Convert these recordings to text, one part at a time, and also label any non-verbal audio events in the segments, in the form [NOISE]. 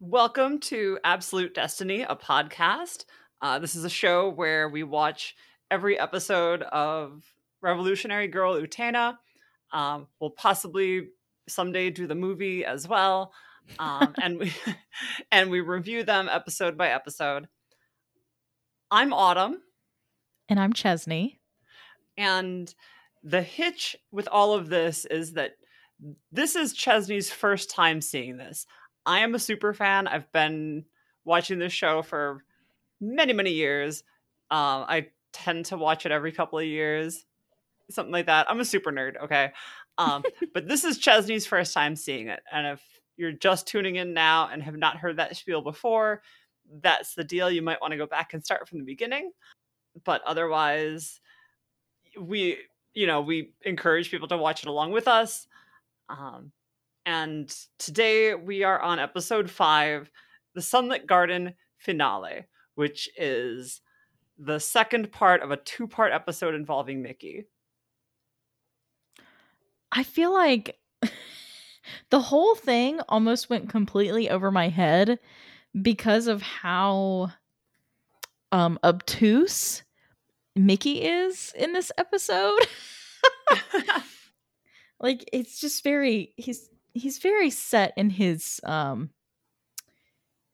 Welcome to Absolute Destiny, a podcast. Uh, this is a show where we watch every episode of Revolutionary Girl Utena. Um, we'll possibly someday do the movie as well, um, and we [LAUGHS] and we review them episode by episode. I'm Autumn, And I'm Chesney. and the hitch with all of this is that this is Chesney's first time seeing this. I am a super fan. I've been watching this show for many, many years. Um, I tend to watch it every couple of years, something like that. I'm a super nerd, okay? Um, [LAUGHS] but this is Chesney's first time seeing it. And if you're just tuning in now and have not heard that spiel before, that's the deal. You might want to go back and start from the beginning. But otherwise, we, you know, we encourage people to watch it along with us. Um, and today we are on episode five, the Sunlit Garden finale, which is the second part of a two part episode involving Mickey. I feel like [LAUGHS] the whole thing almost went completely over my head because of how um obtuse Mickey is in this episode. [LAUGHS] [LAUGHS] like it's just very he's he's very set in his um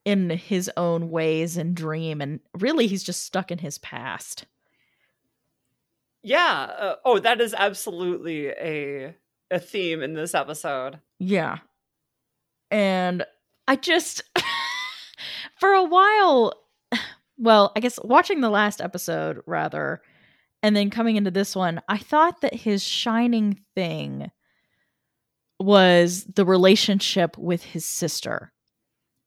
in his own ways and dream and really he's just stuck in his past. yeah. Uh, oh, that is absolutely a a theme in this episode. Yeah. And I just, [LAUGHS] for a while, [SIGHS] well, I guess watching the last episode rather, and then coming into this one, I thought that his shining thing was the relationship with his sister.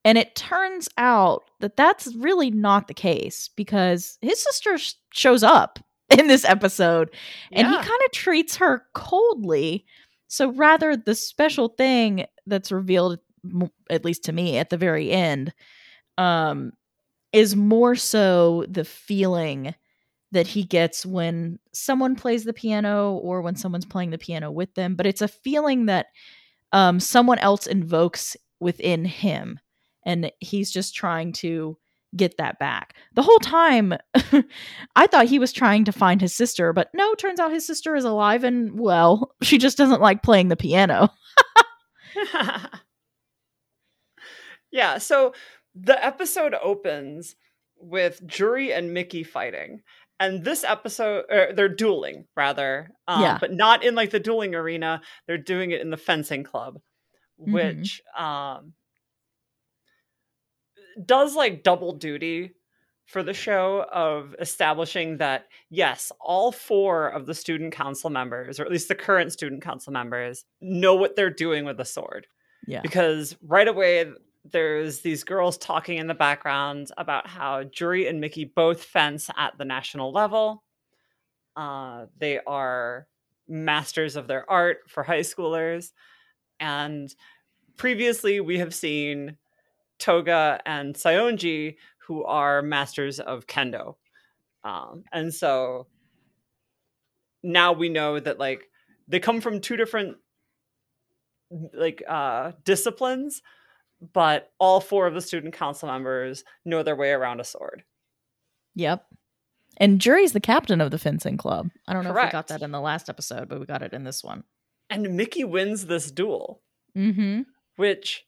And it turns out that that's really not the case because his sister sh- shows up [LAUGHS] in this episode and he kind of treats her coldly. So rather, the special thing that's revealed, m- at least to me, at the very end, um, is more so the feeling that he gets when someone plays the piano or when someone's playing the piano with them. But it's a feeling that um, someone else invokes within him, and he's just trying to get that back. The whole time, [LAUGHS] I thought he was trying to find his sister, but no, turns out his sister is alive and well. [LAUGHS] She just doesn't like playing the piano. [LAUGHS] yeah, so the episode opens with Jury and Mickey fighting. And this episode, er, they're dueling rather, um, Yeah. but not in like the dueling arena. They're doing it in the fencing club, Mhm. which um, does like double duty for the show of establishing that yes, all four of the student council members, or at least the current student council members, know what they're doing with the sword Yeah. because right away there's these girls talking in the background about how Jury and Mickey both fence at the national level. Uh, they are masters of their art for high schoolers. And previously, we have seen Touga and Saionji, who are masters of kendo. Um, and so now we know that, like, they come from two different like uh disciplines but all four of the student council members know their way around a sword Yep. And Jury's the captain of the fencing club. I don't know if we got that in the last episode, but we got it in this one. and mickey wins this duel Mm-hmm. which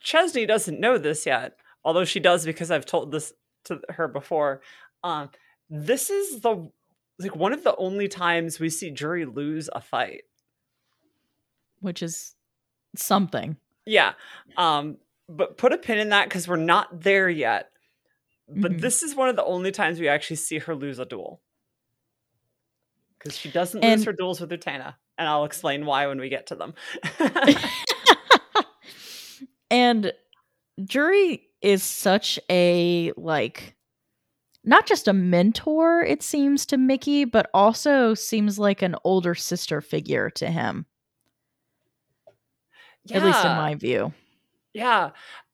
chesney doesn't know this yet although she does because i've told this to her before um this is the like one of the only times we see jury lose a fight Which is something. Yeah um but put a pin in that because we're not there yet but Mhm. this is one of the only times we actually see her lose a duel because she doesn't And- lose her duels with Utena. and I'll explain why when we get to them. [LAUGHS] and Jury is such a like not just a mentor, it seems to Mickey, but also seems like an older sister figure to him. At least in my view. yeah,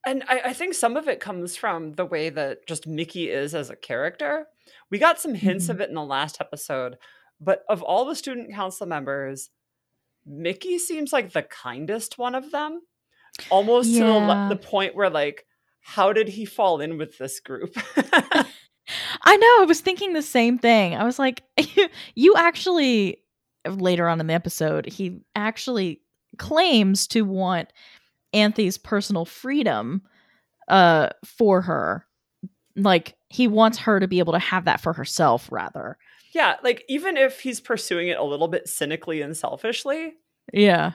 and I, I think some of it comes from the way that just Mickey is as a character. We got some hints Mhm. of it in the last episode, but of all the student council members, Mickey seems like the kindest one of them. Almost to the, the point where like how did he fall in with this group? [LAUGHS] I know. I was thinking the same thing. I was like, [LAUGHS] you actually, later on in the episode, he actually claims to want Anthy's personal freedom uh, for her. Like, he wants her to be able to have that for herself, rather. Yeah. Like, even if he's pursuing it a little bit cynically and selfishly, Yeah.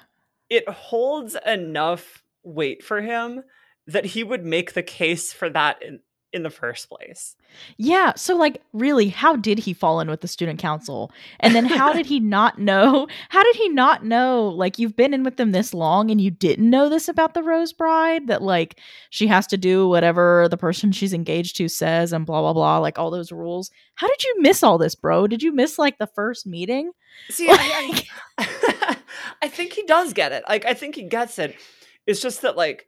it holds enough weight for him that he would make the case for that in, in the first place. Yeah. So, like, really, how did he fall in with the student council? And then how did he [LAUGHS] not know? How did he not know? Like, you've been in with them this long and you didn't know this about the Rose Bride that, like, she has to do whatever the person she's engaged to says and blah, blah, blah, like all those rules. How did you miss all this, bro? Did you miss, like, the first meeting? See, I, I, [LAUGHS] I think he does get it. Like, I think he gets it. It's just that, like,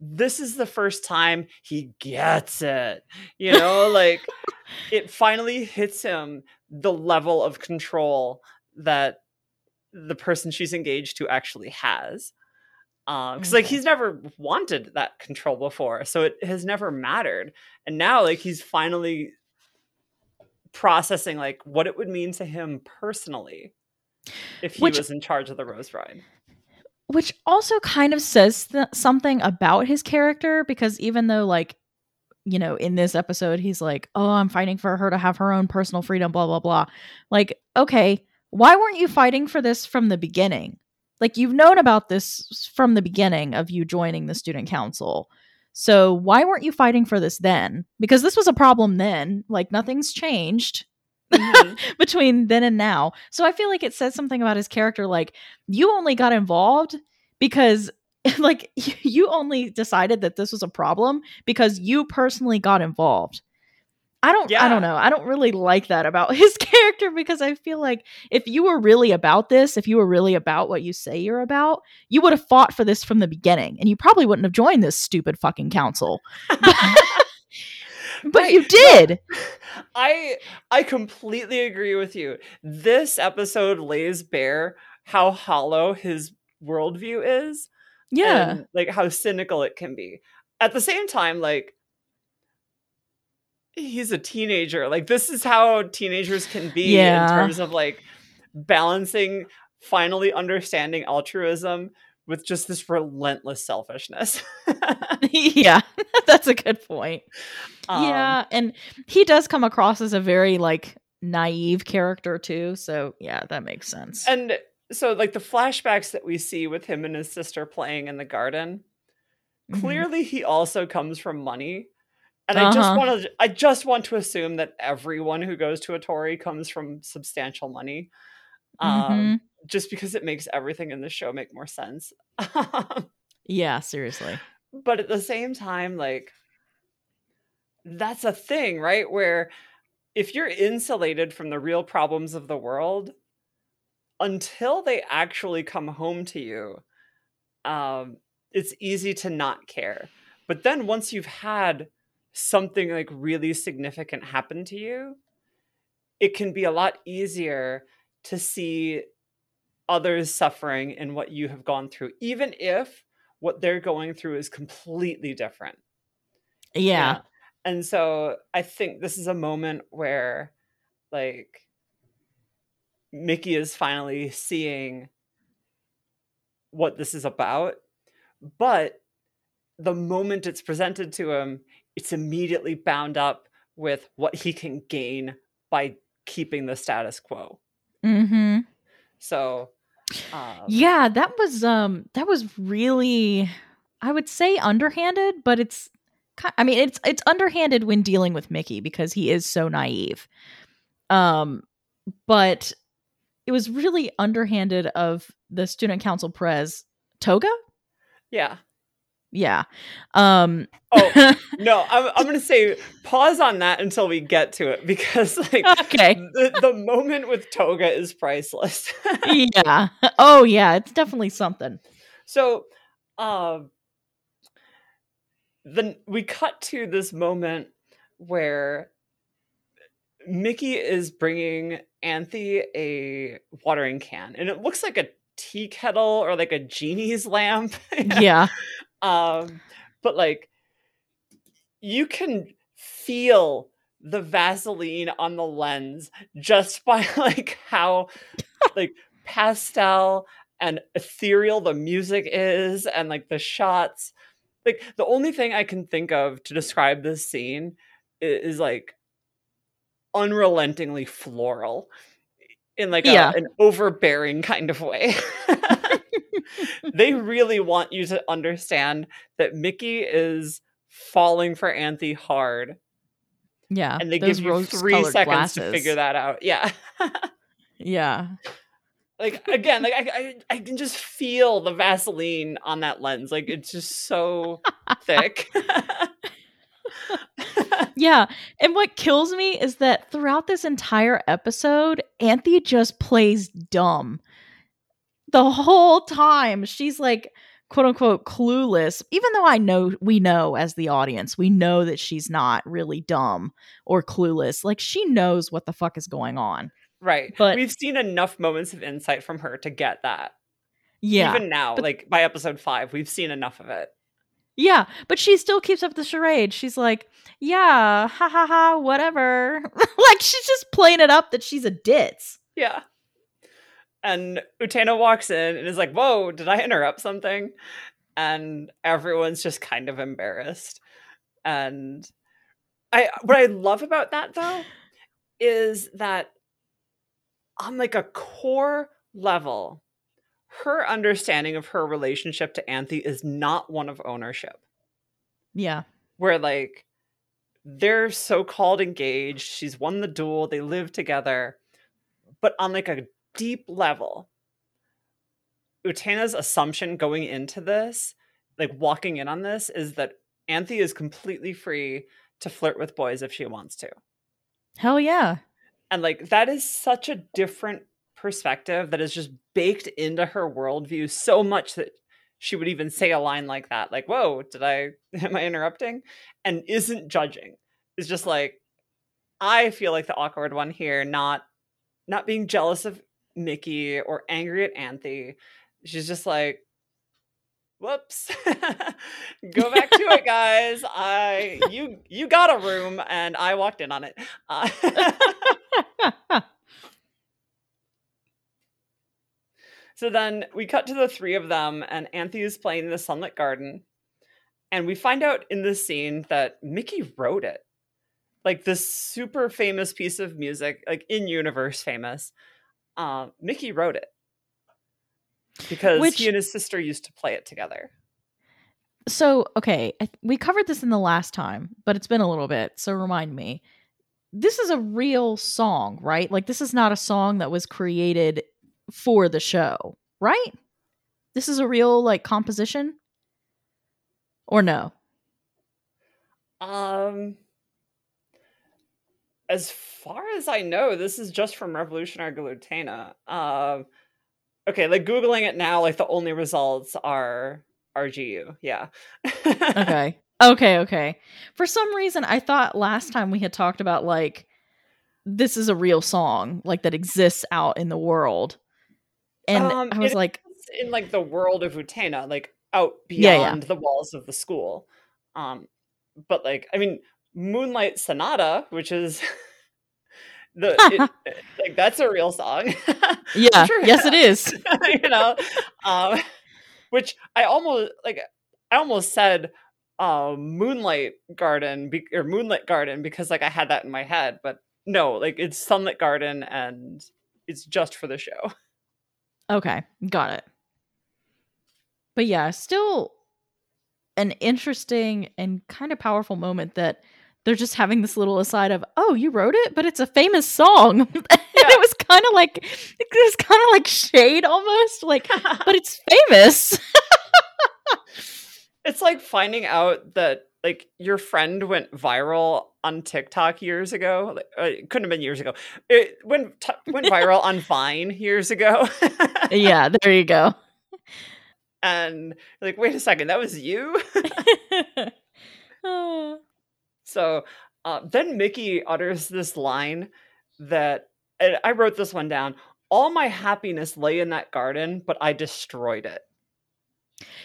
this is the first time he gets it. You know, like it finally hits him the level of control that the person she's engaged to actually has. Um, because like Okay. he's never wanted that control before, so it has never mattered. And now, like he's finally processing like what it would mean to him personally if he Which- was in charge of the Rose Bride. Which also kind of says th- something about his character because even though like you know in this episode he's like oh i'm fighting for her to have her own personal freedom blah blah blah. Like okay why weren't you fighting for this from the beginning? Like you've known about this from the beginning of you joining the student council. So why weren't you fighting for this then? Because this was a problem then. Like nothing's changed Mhm. [LAUGHS] between then and now. So I feel like it says something about his character like you only got involved because [LAUGHS] like you only decided that this was a problem because you personally got involved. I don't I don't know. I don't really like that about [LAUGHS] his character because I feel like if you were really about this, if you were really about what you say you're about, you would have fought for this from the beginning and you probably wouldn't have joined this stupid fucking council. [LAUGHS] but Right. you did. I I completely agree with you. This episode lays bare how hollow his worldview is. Yeah. And like how cynical it can be. At the same time, like he's a teenager. Like this is how teenagers can be Yeah. in terms of like balancing finally understanding altruism with just this relentless selfishness. [LAUGHS] [LAUGHS] yeah, [LAUGHS] that's a good point. Um, yeah, and he does come across as a very like naive character too. So yeah, that makes sense. And so like the flashbacks that we see with him and his sister playing in the garden, Mhm. clearly he also comes from money. And I just Uh-huh. want to I just want to assume that everyone who goes to Ohtori comes from substantial money. Um, Mhm. Just because it makes everything in the show make more sense. [LAUGHS] Yeah, seriously. but at the same time, like that's a thing, right? Where if you're insulated from the real problems of the world until they actually come home to you, um, it's easy to not care. But then once you've had something like really significant happen to you, it can be a lot easier to see others suffering in what you have gone through, even if what they're going through is completely different. Yeah. And so I think this is a moment where, like, Mickey is finally seeing what this is about. But the moment it's presented to him, it's immediately bound up with what he can gain by keeping the status quo. Mm-hmm. So, um, Yeah, that was um that was really I would say underhanded, but it's I mean it's it's underhanded when dealing with Mickey because he is so naive. Um but it was really underhanded of the student council prez Touga? yeah. Yeah. Um Oh, [LAUGHS] no, I'm, I'm going to say pause on that until we get to it because, like, okay. the, the moment with Touga is priceless. [LAUGHS] yeah. Oh yeah, it's definitely something. so, um, then we cut to this moment where Mickey is bringing Anthy a watering can, and it looks like a tea kettle or like a genie's lamp. [LAUGHS] Yeah. Um, but like you can feel the Vaseline on the lens just [LAUGHS] by like how like pastel and ethereal the music is and like the shots. Like the only thing I can think of to describe this scene is, is like unrelentingly floral in like Yeah. a, an overbearing kind of way. [LAUGHS] [LAUGHS] [LAUGHS] they really want you to understand that Mickey is falling for Anthy hard Yeah. and they give you three seconds to figure that out. Yeah. [LAUGHS] Yeah. like again, like I, I I can just feel the Vaseline on that lens. Like it's just so thick. [LAUGHS] Yeah. And what kills me is that throughout this entire episode, Anthy just plays dumb. The whole time, she's like, quote unquote, clueless. Even though I know, we know as the audience, we know that she's not really dumb or clueless. Like, she knows what the fuck is going on. right. But- we've seen enough moments of insight from her to get that. Yeah. Even now, but- like by episode five, we've seen enough of it. Yeah, but she still keeps up the charade. She's like, "Yeah, ha ha ha, whatever." [LAUGHS] like she's just playing it up that she's a ditz. Yeah. And Utena walks in and is like, Whoa, did I interrupt something? And everyone's just kind of embarrassed. And I what I love about that though is that on like a core level, her understanding of her relationship to Anthy is not one of ownership. Yeah, Where like they're so-called engaged, she's won the duel, they live together, but on like a deep level, Utena's assumption going into this, like walking in on this, is that Anthy is completely free to flirt with boys if she wants to. hell yeah, And like that is such a different perspective that is just baked into her worldview so much that she would even say a line like that, like, whoa, did I [LAUGHS] am I interrupting? And isn't judging. It's just like I feel like the awkward one here, not not being jealous of Mickey or angry at Anthy. She's just like, whoops. [LAUGHS] Go back to it, guys. I you you got a room and I walked in on it. Uh, [LAUGHS] So then we cut to the three of them, and Anthy is playing in the Sunlit Garden. And we find out in this scene that Mickey wrote it. Like this super famous piece of music, like in universe famous. Uh, Mickey wrote it. Because Which- he and his sister used to play it together. so okay, we covered this in the last time, but it's been a little bit. So remind me, this is a real song, right? Like this is not a song that was created for the show, right? This is a real like composition, or no? Um as far as I know, this is just from Revolutionary Girl Utena. Um okay, like googling it now, like the only results are RGU. Yeah. [LAUGHS] okay. Okay, okay. For some reason I thought last time we had talked about like this is a real song like that exists out in the world. And Um, I was like, in like the world of Utena, like out Yeah, beyond yeah. the walls of the school. Um but like I mean Moonlight Sonata, which is [LAUGHS] the it, [LAUGHS] like that's a real song. [LAUGHS] yeah, sure yes it is. you know um which i almost like i almost said um moonlight garden be- or moonlit garden because like i had that in my head but no like it's sunlit garden and it's just for the show Okay, got it. But yeah, still an interesting and kind of powerful moment that they're just having this little aside of, "Oh, you wrote it, but it's a famous song." [LAUGHS] and it was kind of like it was kind of like shade almost, like, [LAUGHS] but it's famous. [LAUGHS] it's like finding out that like your friend went viral on TikTok years ago. Like, uh, it couldn't have been years ago. It went t- went viral on Vine years ago. yeah, there you go. and like, wait a second, that was you. Oh. So uh, then Mickey utters this line that and I wrote this one down. All my happiness lay in that garden, but I destroyed it.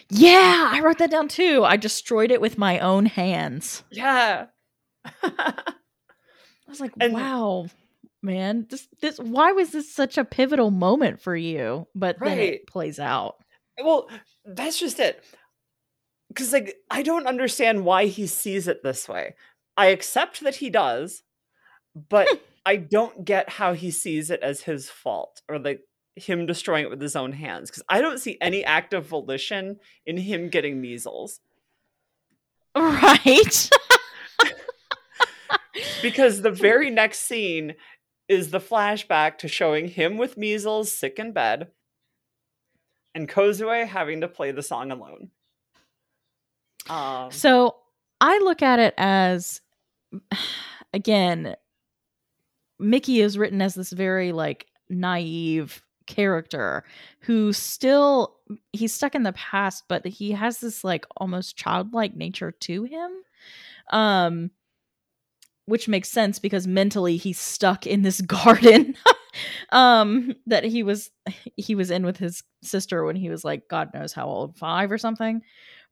Yeah, I wrote that down too. I destroyed it with my own hands. Yeah. [LAUGHS] I was like, And- wow, man, this this why was this such a pivotal moment for you? But then it plays out. well, that's just it. Cuz like I don't understand why he sees it this way. I accept that he does, but I don't get how he sees it as his fault or like him destroying it with his own hands cuz I don't see any act of volition in him getting measles Right. because the [LAUGHS] very next scene is the flashback to showing him with measles sick in bed and Kozue having to play the song alone. Um So I look at it as [SIGHS] again, Mickey is written as this very like naive character who still he's stuck in the past, but he has this like almost childlike nature to him. Um which makes sense because mentally he's stuck in this [LAUGHS] garden um that he was he was in with his sister when he was like god knows how old 5 or something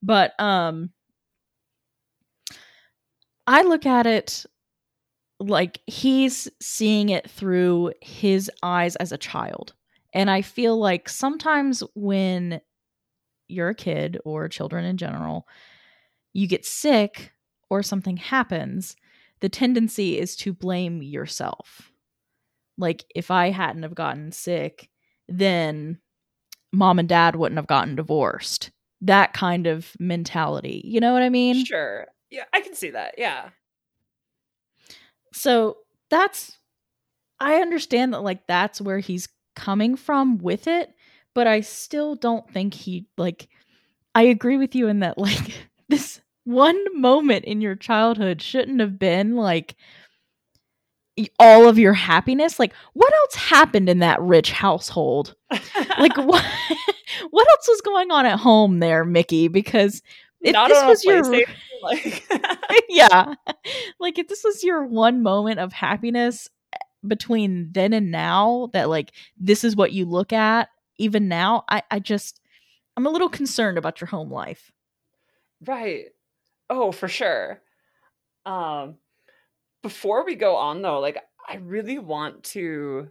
but um I look at it like he's seeing it through his eyes as a child. And I feel like sometimes when you're a kid or children in general, you get sick or something happens, the tendency is to blame yourself. Like if I hadn't have gotten sick, then mom and dad wouldn't have gotten divorced. That kind of mentality. You know what I mean? Sure. Yeah, I can see that. Yeah. So that's I understand that like that's where he's coming from with it, but I still don't think he like I agree with you in that [LAUGHS] like this one moment in your childhood shouldn't have been like all of your happiness. Like what else happened in that rich household? Like [LAUGHS] what [LAUGHS] what else was going on at home there, Mickey? Because if Not this was your [LAUGHS] like [LAUGHS] yeah. Like if this was your one moment of happiness eh, between then and now that like this is what you look at even now, I I just I'm a little concerned about your home life. Right. Oh, for sure. Um before we go on though, like I really want to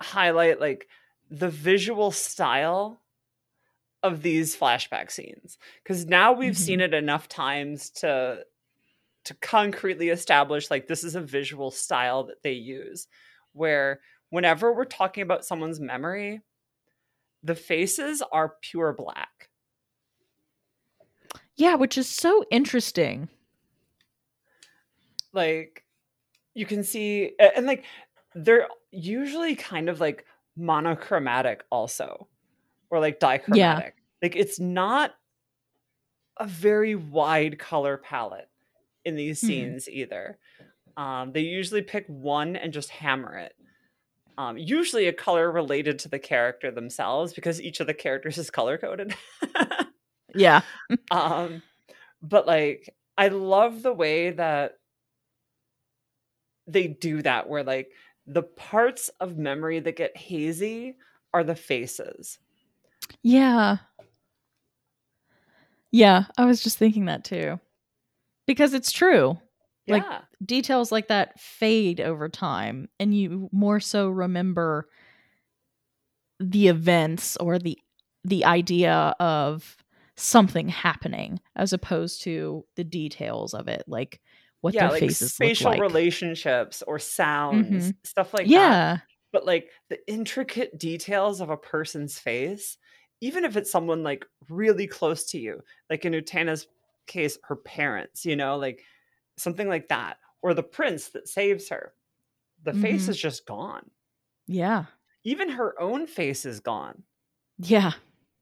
highlight like the visual style of these flashback scenes cuz now we've mm-hmm. seen it enough times to to concretely establish like this is a visual style that they use where whenever we're talking about someone's memory the faces are pure black. Yeah, which is so interesting. like you can see and like they're usually kind of like monochromatic also or like dichromatic. Like it's not a very wide color palette in these Mhm. scenes either. Um, they usually pick one and just hammer it. Um, usually a color related to the character themselves because each of the characters is color coded. [LAUGHS] Yeah. um but like i love the way that they do that where like the parts of memory that get hazy are the faces Yeah. Yeah, I was just thinking that too. Because it's true. Like, details like that fade over time and you more so remember the events or the the idea of something happening as opposed to the details of it like what yeah their like faces spatial like relationships or sounds mm-hmm. stuff like that yeah but like the intricate details of a person's face even if it's someone like really close to you like in utena's case her parents you know like something like that or the prince that saves her the face Mhm. is just gone. Yeah. Even her own face is gone. Yeah.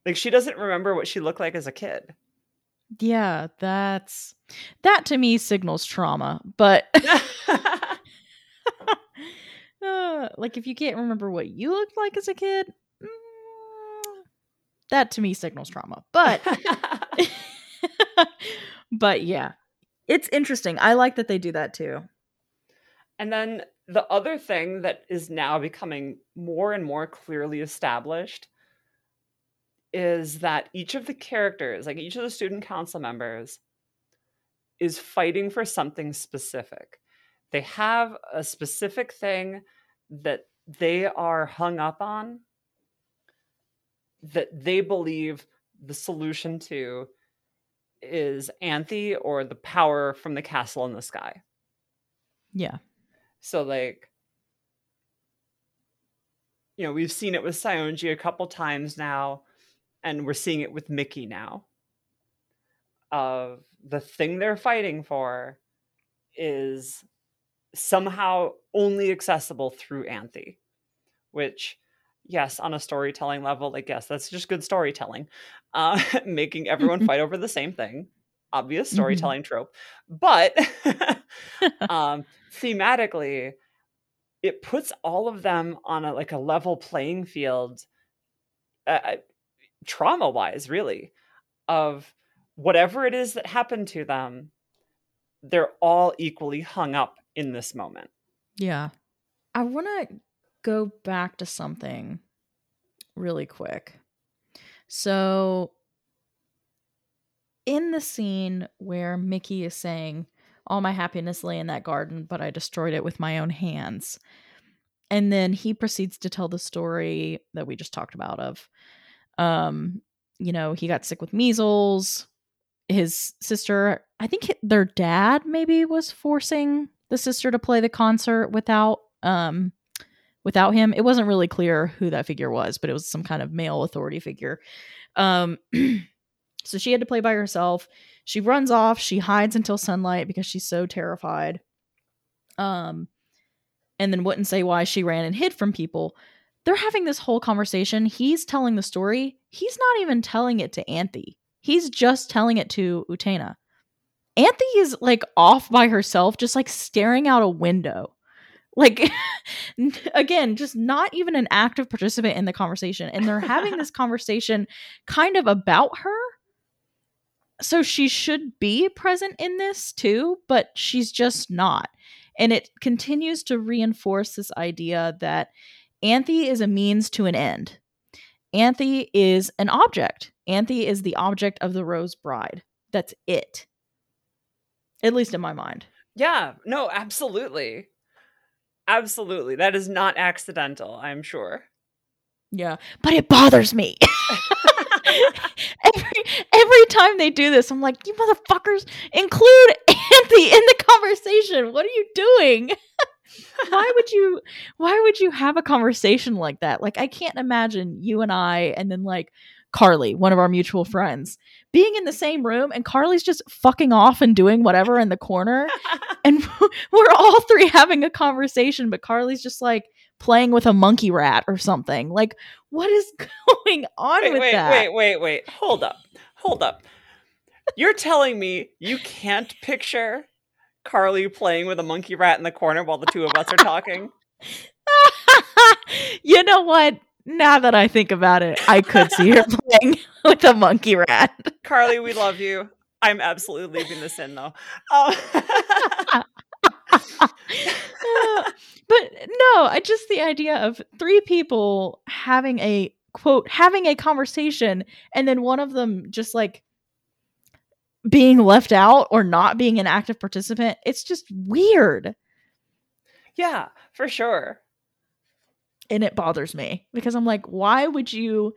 Like she doesn't remember what she looked like as a kid. Yeah that's that to me signals trauma but [LAUGHS] [LAUGHS] uh, like if you can't remember what you looked like as a kid that to me signals trauma but [LAUGHS] [LAUGHS] but yeah. It's interesting. I like that they do that too. And then the other thing that is now becoming more and more clearly established is that each of the characters, like each of the student council members, is fighting for something specific. They have a specific thing that they are hung up on that they believe the solution to is Anthy or the power from the castle in the sky. Yeah. So like you know, we've seen it with Saionji a couple times now, and we're seeing it with Mickey now. Of the thing they're fighting for is somehow only accessible through Anthy, which yes, on a storytelling level, like yes, that's just good storytelling. [LAUGHS] Uh, making everyone [LAUGHS] fight over the same thing, obvious Mm-hmm. storytelling trope, but [LAUGHS] um, thematically, it puts all of them on a like a level playing field, uh, trauma wise, really, of whatever it is that happened to them. They're all equally hung up in this moment. Yeah. I want to go back to something really quick. So, in the scene where Mickey is saying, All my happiness lay in that garden, but I destroyed it with my own hands. And then he proceeds to tell the story that we just talked about of, um, you know, he got sick with measles. His sister, I think their dad maybe was forcing the sister to play the concert without um without him. It wasn't really clear who that figure was, but it was some kind of male authority figure. Um [CLEARS THROAT] so she had to play by herself. She runs off, she hides until sunlight because she's so terrified. Um and then wouldn't say why she ran and hid from people. They're having this whole conversation. He's telling the story. He's not even telling it to Anthy. He's just telling it to Utena. Anthy is like off by herself, just like staring out a window. Like, [LAUGHS] again, just not even an active participant in the conversation. And they're having [LAUGHS] this conversation kind of about her. So she should be present in this too, but she's just not. And it continues to reinforce this idea that Anthy is a means to an end. Anthy is an object. Anthy is the object of the Rose Bride. That's it. At least in my mind. Yeah, no, absolutely. Absolutely. That is not accidental, I'm sure. Yeah. But it bothers me. [LAUGHS] every every time they do this, I'm like, you motherfuckers, include Anthy in the conversation. What are you doing? [LAUGHS] why would you why would you have a conversation like that? Like I can't imagine you and I and then like Carly, one of our mutual friends, being in the same room and Carly's just fucking off and doing whatever in the corner [LAUGHS] and [LAUGHS] we're all three having a conversation but Carly's just like playing with a monkey rat or something. Like what is [LAUGHS] going on wait, with wait, that? wait, wait, wait. Hold up. Hold up. You're telling me you can't picture Carly playing with a monkey rat in the corner while the two of us are talking? you know what? Now that I think about it, I could see her [LAUGHS] playing [LAUGHS] with a monkey rat. Carly, we love you. I'm absolutely leaving this in though. Uh, [LAUGHS] but no, I just the idea of three people having a quote having a conversation and then one of them just like being left out or not being an active participant. It's just weird. yeah, for sure. And it bothers me because I'm like, why would you?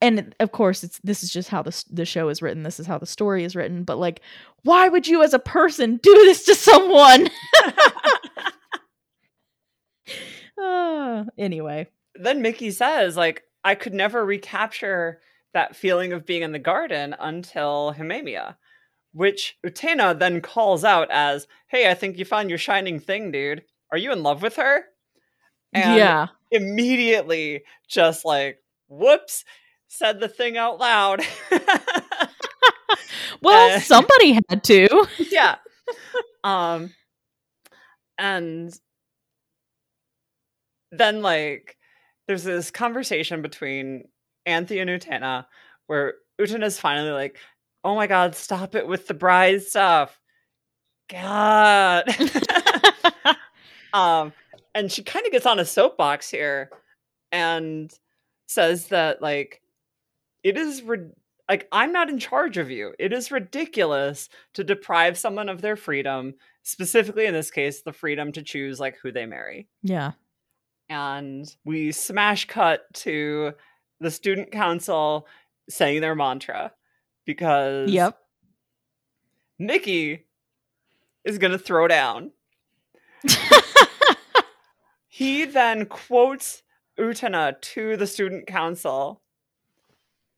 And of course, it's this is just how the the show is written. This is how the story is written. But like, why would you, as a person, do this to someone? uh, [LAUGHS] anyway, then Mickey says, like, I could never recapture that feeling of being in the garden until Himemiya, which Utena then calls out as, Hey, I think you found your shining thing, dude. Are you in love with her? And yeah, immediately just like, whoops, said the thing out loud. [LAUGHS] well, uh, somebody had to. [LAUGHS] yeah. Um and then like there's this conversation between Anthy and Utena where Utena's finally like, "Oh my god, stop it with the bride stuff." God. [LAUGHS] um and she kind of gets on a soapbox here and says that like it is rid- like I'm not in charge of you. It is ridiculous to deprive someone of their freedom, specifically in this case, the freedom to choose like who they marry. Yeah. And we smash cut to the student council saying their mantra because Yep. Mickey is going to throw down. [LAUGHS] He then quotes Utena to the student council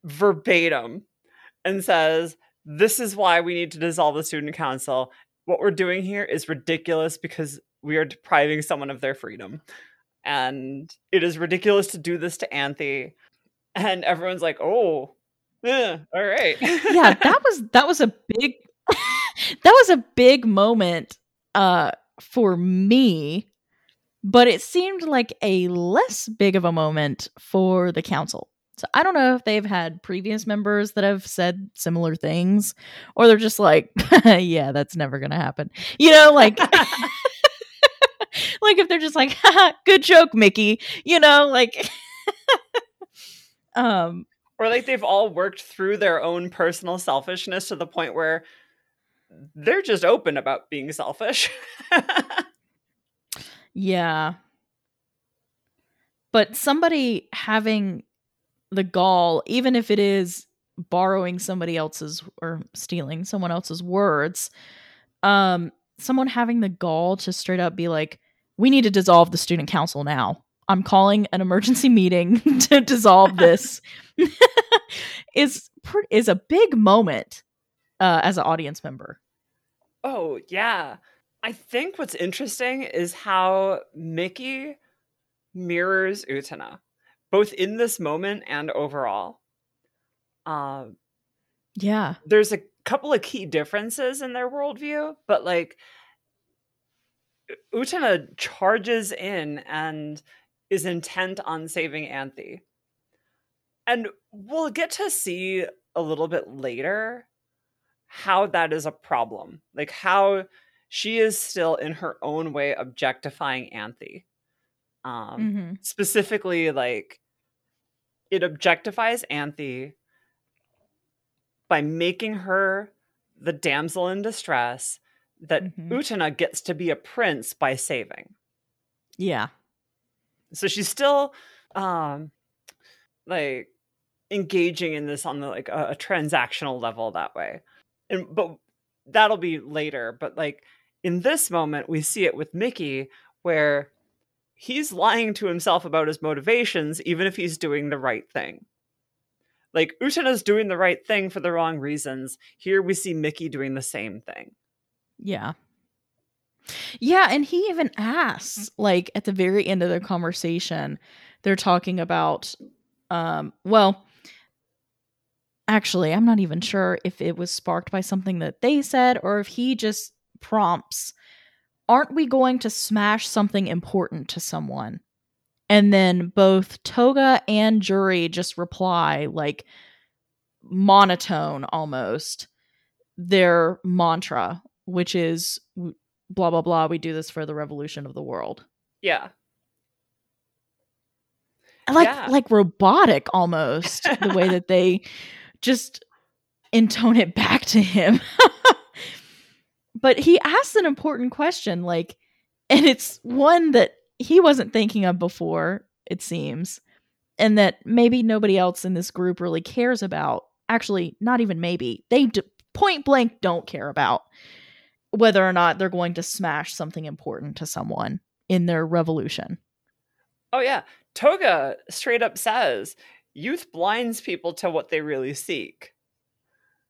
verbatim and says, This is why we need to dissolve the student council. What we're doing here is ridiculous because we are depriving someone of their freedom. And it is ridiculous to do this to Anthy. And everyone's like, Oh, yeah, all right. yeah, that [LAUGHS] was that was a big [LAUGHS] that was a big moment uh for me, but it seemed like a less big of a moment for the council. So I don't know if they've had previous members that have said similar things or they're just like, [LAUGHS] yeah, that's never going to happen. You know, like [LAUGHS] [LAUGHS] like if they're just like, good joke, Mickey, you know, like um or like they've all worked through their own personal selfishness to the point where they're just open about being selfish. Yeah. But somebody having the gall, even if it is borrowing somebody else's or stealing someone else's words, um, someone having the gall to straight up be like, we need to dissolve the student council now. I'm calling an emergency [LAUGHS] meeting [LAUGHS] to dissolve this. [LAUGHS] is is a big moment uh, as an audience member. Oh, yeah. I think what's interesting is how Mickey mirrors Utena, both in this moment and overall. Um, Yeah. there's a couple of key differences in their worldview, but like Utena charges in and is intent on saving Anthy. And we'll get to see a little bit later how that is a problem. Like how she is still in her own way objectifying Anthy. Um, Mm-hmm. specifically like it objectifies Anthy by making her the damsel in distress that Mhm. Utena gets to be a prince by saving. Yeah. So she's still um like engaging in this on the like a, a transactional level that way. And but that'll be later, but like in this moment we see it with Mickey where he's lying to himself about his motivations even if he's doing the right thing. Like Utena's doing the right thing for the wrong reasons. Here we see Mickey doing the same thing. Yeah. Yeah, and he even asks, like at the very end of their conversation, they're talking about um well actually, I'm not even sure if it was sparked by something that they said or if he just prompts, aren't we going to smash something important to someone? And then both Touga and Jury just reply like monotone almost their mantra, which is blah blah blah. We do this for the revolution of the world. Yeah. Like Yeah. like robotic almost the way [LAUGHS] that they just intone it back to him. [LAUGHS] but he asks an important question, like, and it's one that he wasn't thinking of before. It seems, and that maybe nobody else in this group really cares about. Actually, not even maybe they d- point blank don't care about whether or not they're going to smash something important to someone in their revolution. Oh yeah. Touga straight up says youth blinds people to what they really seek.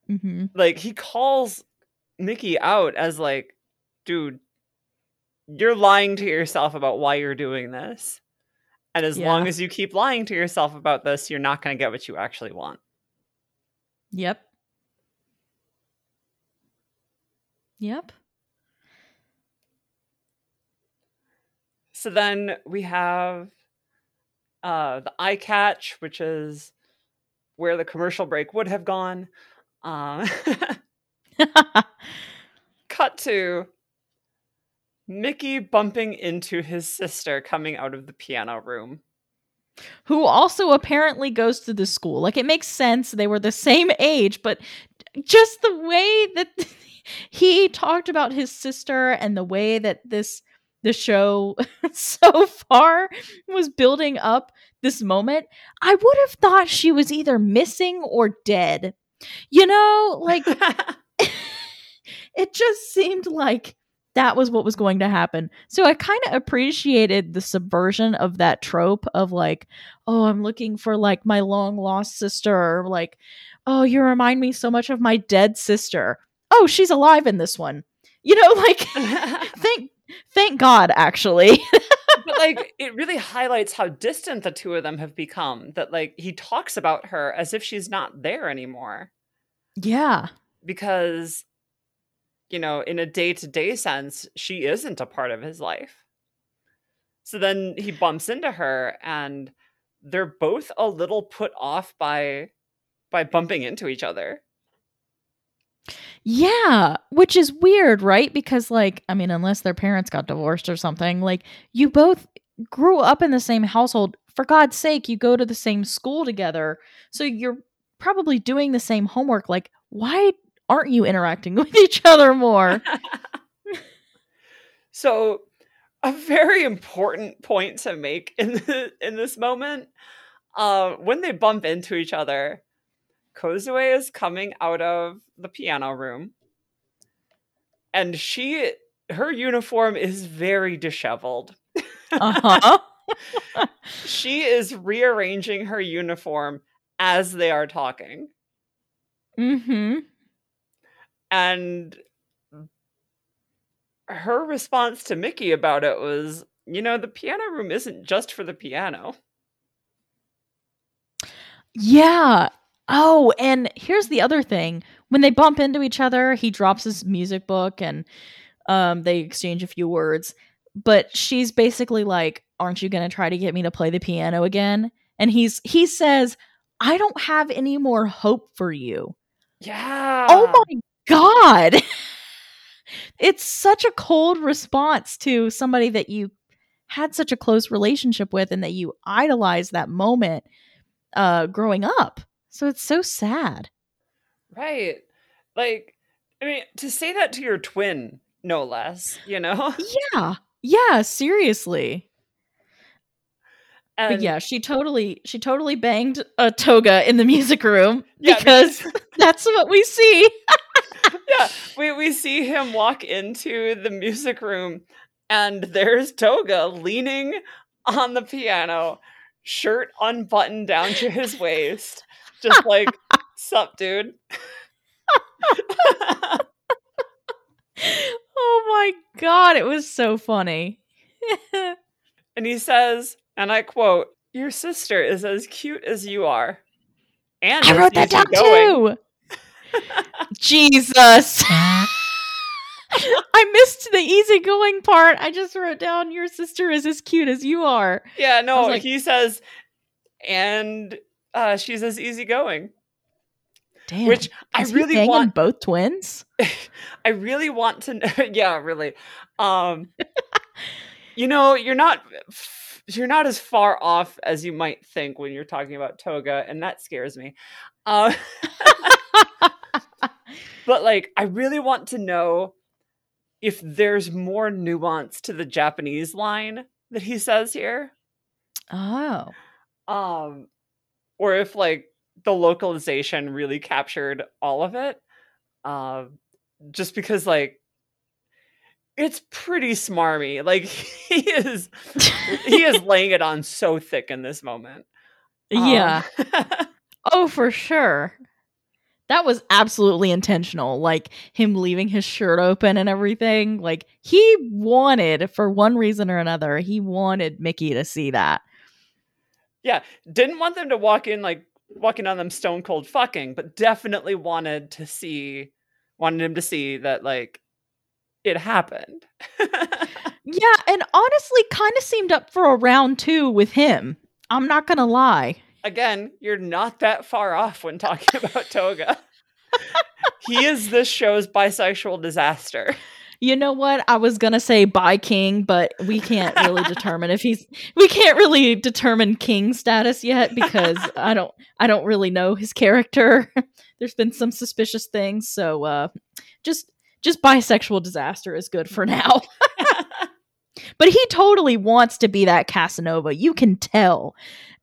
hmm Like he calls Mickey out as like, dude, you're lying to yourself about why you're doing this. And as long as you keep lying to yourself about this, you're not going to get what you actually want. Yep. Yep. So then we have uh, the eye catch, which is where the commercial break would have gone. Uh, [LAUGHS] cut to Mickey bumping into his sister coming out of the piano room. who also apparently goes to the school. Like it makes sense. They were the same age, but just the way that [LAUGHS] he talked about his sister and the way that this the show [LAUGHS] so far was building up this moment, I would have thought she was either missing or dead. You know, like [LAUGHS] [LAUGHS] it just seemed like that was what was going to happen. So I kind of appreciated the subversion of that trope of like, oh, I'm looking for like my long lost sister, or like, oh, you remind me so much of my dead sister. Oh, she's alive in this one. You know, [LAUGHS] like [LAUGHS] thank thank God actually. but like it really highlights how distant the two of them have become that like he talks about her as if she's not there anymore. Yeah. Because you know, in a day to day sense, she isn't a part of his life. So then he bumps into her and they're both a little put off by by bumping into each other. Yeah, which is weird, right? Because like, I mean, unless their parents got divorced or something, like you both grew up in the same household. For God's sake, you go to the same school together. So you're probably doing the same homework. Like, why aren't you interacting [LAUGHS] with each other more? [LAUGHS] so, a very important point to make in the, [LAUGHS] in this moment, uh, when they bump into each other, Kozue is coming out of the piano room, and she her uniform is very disheveled. uh-huh. she is rearranging her uniform as they are talking. Mm-hmm. And her response to Mickey about it was, you know, the piano room isn't just for the piano. Yeah. Oh, and here's the other thing. When they bump into each other, he drops his music book and um, they exchange a few words. But she's basically like, Aren't you gonna try to get me to play the piano again? And he's he says, I don't have any more hope for you. Yeah. Oh my God. [LAUGHS] it's such a cold response to somebody that you had such a close relationship with and that you idolized that moment uh, growing up. So it's so sad. Right. Like, I mean, to say that to your twin, no less, you know? [LAUGHS] Yeah. Yeah, seriously. And but yeah, she totally she totally banged a Touga in the music room yeah, because, because [LAUGHS] that's what we see. [LAUGHS] yeah, we we see him walk into the music room and there's Touga leaning on the piano, shirt unbuttoned down to his waist, just like, sup, dude. [LAUGHS] oh my god, it was so funny. [LAUGHS] and he says, and I quote, Your sister is as cute as you are. And I wrote that down too. Jesus. [LAUGHS] I missed the easygoing part. I just wrote down your sister is as cute as you are. Yeah, no, like, he says, and uh, she's as easygoing. Damn. Which I really want both twins. [LAUGHS] I really want to know. [LAUGHS] yeah, really. Um, you know, you're not you're not as far off as you might think when you're talking about Touga, and that scares me. Uh, but like, I really want to know if there's more nuance to the Japanese line that he says here. Oh. Um, or if like the localization really captured all of it. Uh, just because like it's pretty smarmy. Like [LAUGHS] he is he is [LAUGHS] laying it on so thick in this moment. Yeah. Um, [LAUGHS] oh, for sure. That was absolutely intentional. Like him leaving his shirt open and everything. Like he wanted, for one reason or another, he wanted Mickey to see that. Yeah. Didn't want them to walk in like walking on them stone cold fucking, but definitely wanted to see wanted him to see that like it happened. [LAUGHS] yeah, and honestly kind of seemed up for a round two with him. I'm not going to lie. Again, you're not that far off when talking [LAUGHS] about Touga. he is this show's bisexual disaster. You know what? I was gonna say by King, but we can't really determine if he's. We can't really determine King status yet because [LAUGHS] I don't. I don't really know his character. [LAUGHS] There's been some suspicious things, so uh, just just bisexual disaster is good for now. but he totally wants to be that Casanova. You can tell,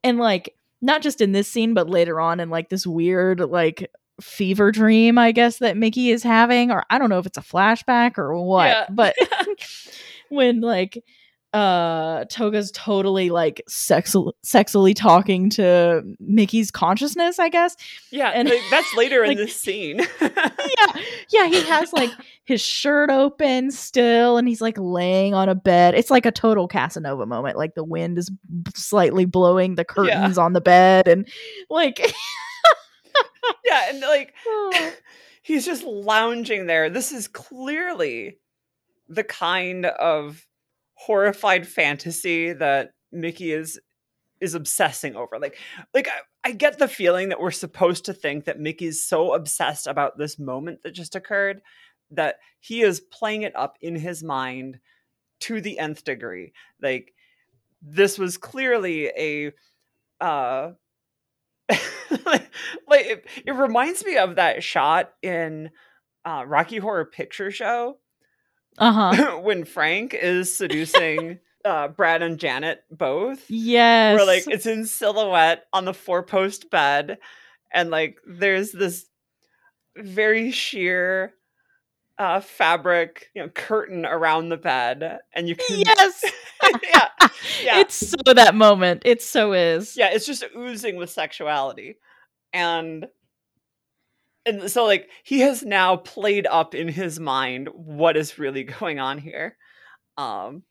and like not just in this scene, but later on in like this weird like fever dream, I guess, that Mickey is having, or I don't know if it's a flashback or what, Yeah. but [LAUGHS] [LAUGHS] when like uh Touga's totally like sexual sexually talking to Mickey's consciousness, I guess. Yeah, And- like, that's later in [LAUGHS] like- this scene. [LAUGHS] Yeah. Yeah, he has like his shirt open still and he's like laying on a bed. It's like a total Casanova moment. Like the wind is slightly blowing the curtains on the bed and like [LAUGHS] yeah, and like oh. he's just lounging there. This is clearly the kind of horrified fantasy that Mickey is is obsessing over. Like like I, I get the feeling that we're supposed to think that Mickey's so obsessed about this moment that just occurred that he is playing it up in his mind to the nth degree. Like this was clearly a uh [LAUGHS] like, it, it reminds me of that shot in uh, Rocky Horror Picture Show uh-huh. [LAUGHS] when Frank is seducing [LAUGHS] uh, Brad and Janet both. Yes. Where like it's in silhouette on the four post bed, and like there's this very sheer uh, fabric you know curtain around the bed, and you can yes. [LAUGHS] yeah yeah It's so that moment. It so is. yeah it's just oozing with sexuality and and so like he has now played up in his mind what is really [LAUGHS] going on here um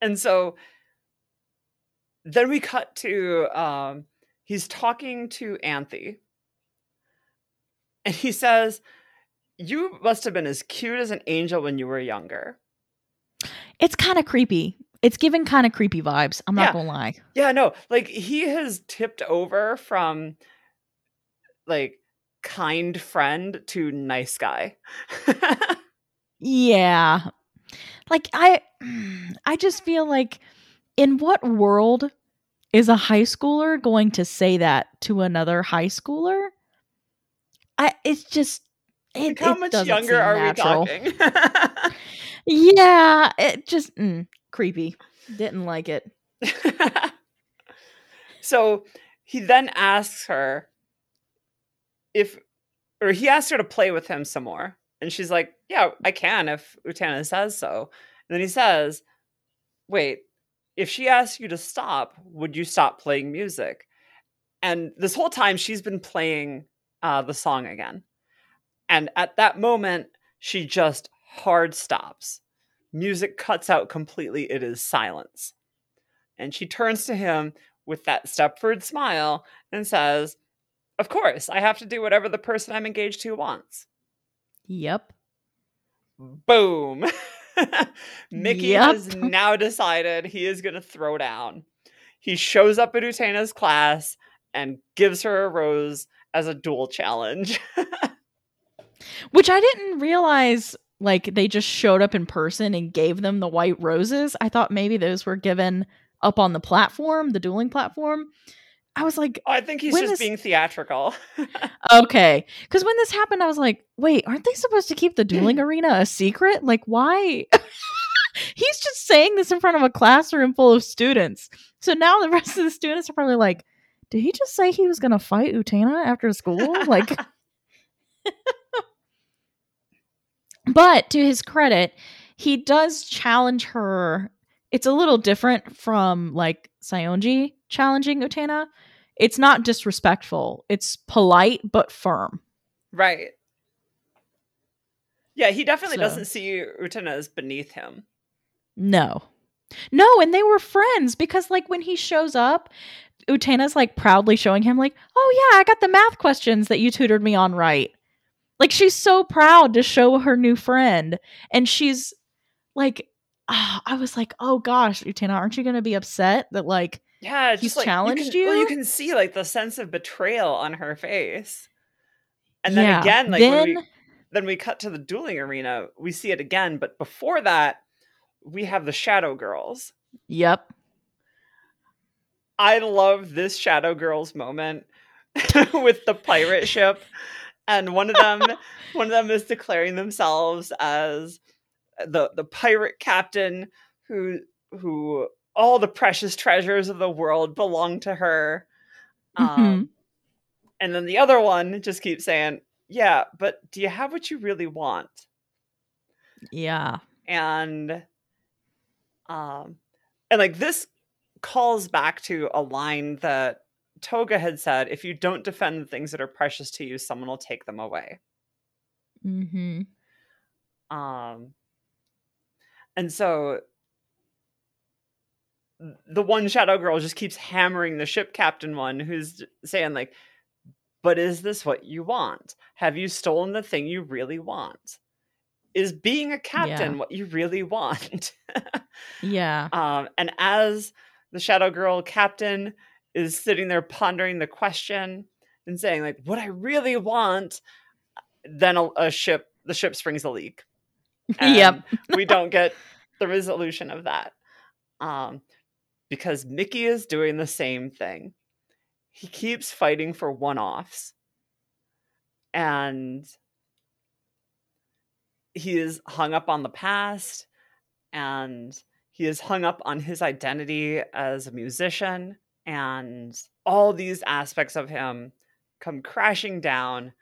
and so then we cut to um he's talking to Anthy and he says you must have been as cute as an angel when you were younger It's kind of creepy. It's giving kind of creepy vibes. I'm not Yeah. gonna lie. Yeah, no, like he has tipped over from like kind friend to nice guy. [LAUGHS] Yeah. Like I [SIGHS] I just feel like in what world is a high schooler going to say that to another high schooler? I it's just it, like, how it much younger are natural. we talking? [LAUGHS] Yeah, it just mm, creepy. Didn't like it. [LAUGHS] so he then asks her if or he asks her to play with him some more. And she's like, Yeah, I can if Utena says so. And then he says, Wait, if she asks you to stop, would you stop playing music? And this whole time she's been playing uh, the song again. And at that moment, she just hard stops. Music cuts out completely. It is silence. And she turns to him with that Stepford smile and says, Of course, I have to do whatever the person I'm engaged to wants. Yep. Boom. [LAUGHS] Mickey Yep. has now decided he is going to throw down. He shows up at Utena's class and gives her a rose as a duel challenge. [LAUGHS] Which I didn't realize like they just showed up in person and gave them the white roses. I thought maybe those were given up on the platform, the dueling platform. I was like, I think he's just is- being theatrical. [LAUGHS] okay. Because when this happened, I was like, wait, aren't they supposed to keep the dueling [LAUGHS] arena a secret? Like, why? [LAUGHS] He's just saying this in front of a classroom full of students. So now the rest of the students are probably like, did he just say he was going to fight Utena after school? Like, but to his credit, he does challenge her. It's a little different from like Saionji challenging Utena. It's not disrespectful. It's polite but firm. right. Yeah, he definitely So- doesn't see Utena as beneath him. No. No, and they were friends because like when he shows up, Utena's like proudly showing him like, "Oh yeah, I got the math questions that you tutored me on right." Like she's so proud to show her new friend and she's like ah, I was like, "Oh gosh, Utena, aren't you going to be upset that like Yeah, He's like, challenged you. Can, well, you you? can see like the sense of betrayal on her face. And then Yeah, again, like then when we then we cut to the dueling arena. We see it again, but before that, we have the Shadow Girls. Yep. I love this Shadow Girls moment [LAUGHS] with the pirate ship. And one of them [LAUGHS] one of them is declaring themselves as the the pirate captain who who all the precious treasures of the world belong to her. Um, Mm-hmm. and then the other one just keeps saying, "Yeah, but do you have what you really want?" Yeah. and um and like this calls back to a line that Touga had said if you don't defend the things that are precious to you someone will take them away Mm-hmm. um and so the one shadow girl just keeps hammering the ship captain one who's saying like but is this what you want have you stolen the thing you really want is being a captain Yeah. what you really want Yeah. [LAUGHS] Um, and as the Shadow Girl captain is sitting there pondering the question and saying, like, what I really want, then a, a ship, the ship springs a leak. [LAUGHS] Yep. We don't get the resolution of that. Um, because Mickey is doing the same thing. He keeps fighting for one offs. And he is hung up on the past and he is hung up on his identity as a musician and all these aspects of him come crashing down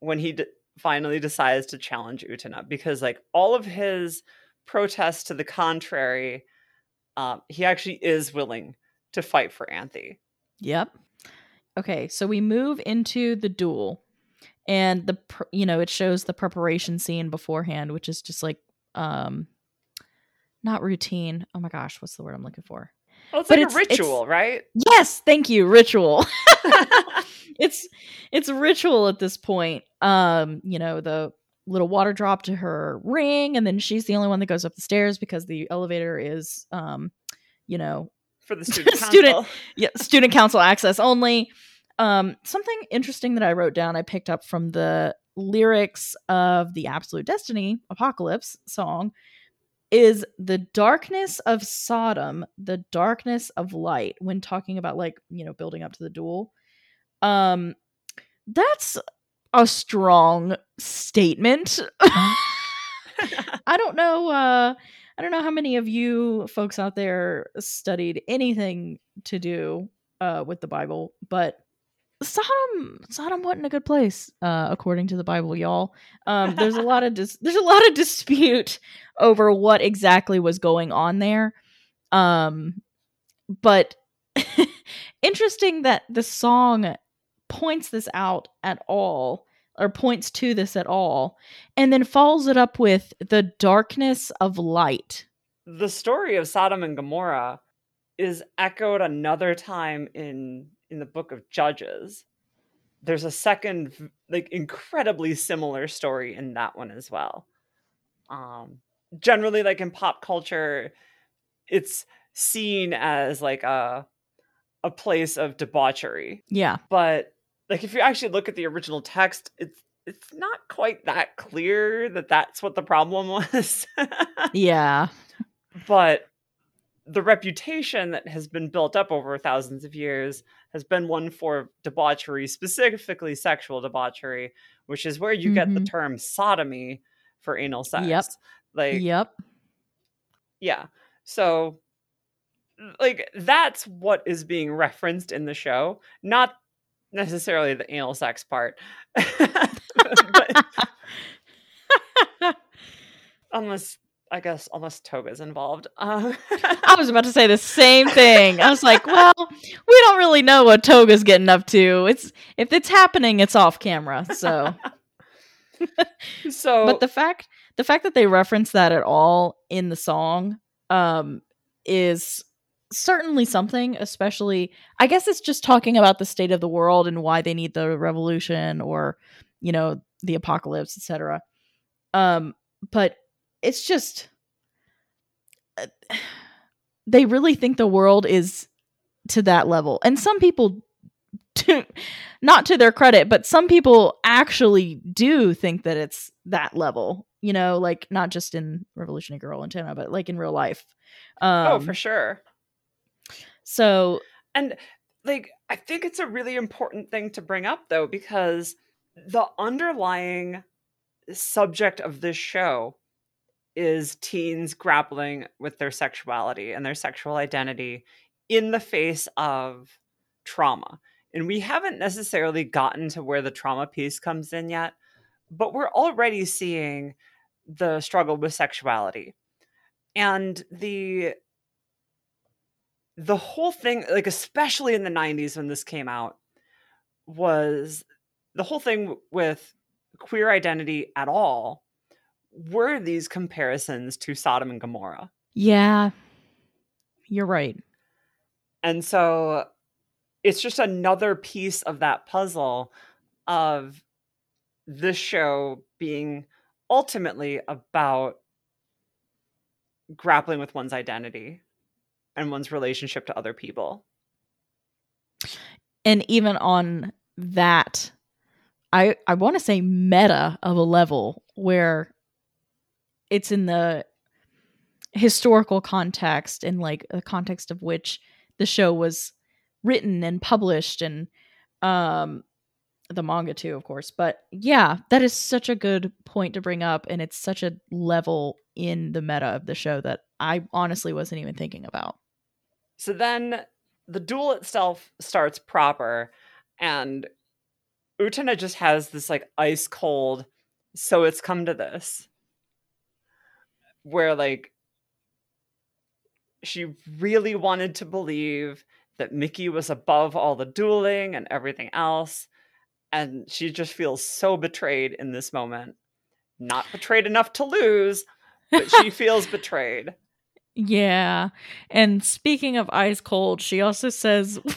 when he d- finally decides to challenge Utena because like all of his protests to the contrary um, he actually is willing to fight for Anthy. Yep. Okay, so we move into the duel, and the pr- you know it shows the preparation scene beforehand, which is just like um, not routine. Oh my gosh, what's the word I'm looking for? Well, it's But like it's- a it's- ritual, right? Yes, thank you, ritual. [LAUGHS] [LAUGHS] it's it's ritual at this point. Um, you know the little water drop to her ring, and then she's the only one that goes up the stairs because the elevator is um, you know For the [LAUGHS] student Student- council. [LAUGHS] yeah, student council access only. Um, something interesting that I wrote down, I picked up from the lyrics of the Absolute Destiny Apocalypse song, is the darkness of Sodom, the darkness of light, when talking about like, you know, building up to the duel. Um, that's a strong statement. [LAUGHS] I don't know uh I don't know how many of you folks out there studied anything to do uh with the Bible, but Sodom Sodom wasn't a good place uh according to the Bible, y'all. Um there's a lot of dis- there's a lot of dispute over what exactly was going on there. Um but [LAUGHS] interesting that the song points this out at all or points to this at all and then follows it up with the darkness of light. the story of Sodom and Gomorrah is echoed another time in in the book of Judges. There's a second like incredibly similar story in that one as well. Um generally like in pop culture it's seen as like a a place of debauchery. Yeah. But like if you actually look at the original text it's it's not quite that clear that that's what the problem [LAUGHS] was. Yeah. but the reputation that has been built up over thousands of years has been one for debauchery, specifically sexual debauchery, which is where you get the Mhm. term sodomy for anal sex. Yep. Like, yep. yeah. So, like, that's what is being referenced in the show, not necessarily the anal sex part. [LAUGHS] but, [LAUGHS] unless, I guess, unless Touga's involved. Uh, I was about to say the same thing. I was like, well, we don't really know what Touga's getting up to. It's if it's happening, it's off camera. So [LAUGHS] so, but the fact the fact that they reference that at all in the song um is certainly something especially i guess it's just talking about the state of the world and why they need the revolution or you know the apocalypse etc um but it's just uh, [SIGHS] they really think the world is to that level and some people [LAUGHS] do not to their credit, but some people actually do think that it's that level. You know, like not just in Revolutionary Girl Utena, but like in real life. Um, oh, for sure. So, and like, I think it's a really important thing to bring up, though, because the underlying subject of this show is teens grappling with their sexuality and their sexual identity in the face of trauma. And we haven't necessarily gotten to where the trauma piece comes in yet, but we're already seeing the struggle with sexuality. And the the whole thing like especially in the 90s when this came out was the whole thing with queer identity at all were these comparisons to Sodom and Gomorrah. Yeah. You're right. And so it's just another piece of that puzzle of this show being ultimately about grappling with one's identity and one's relationship to other people. And even on that, I I want to say meta of a level where it's in the historical context and like the context of which the show was written and published and um the manga too of course but yeah that is such a good point to bring up and it's such a level in the meta of the show that i honestly wasn't even thinking about so then the duel itself starts proper and utena just has this like ice cold so it's come to this where like she really wanted to believe that Mickey was above all the dueling and everything else. And she just feels so betrayed in this moment. Not betrayed enough to lose, but she [LAUGHS] feels betrayed. Yeah. And speaking of ice cold, she also says, [LAUGHS]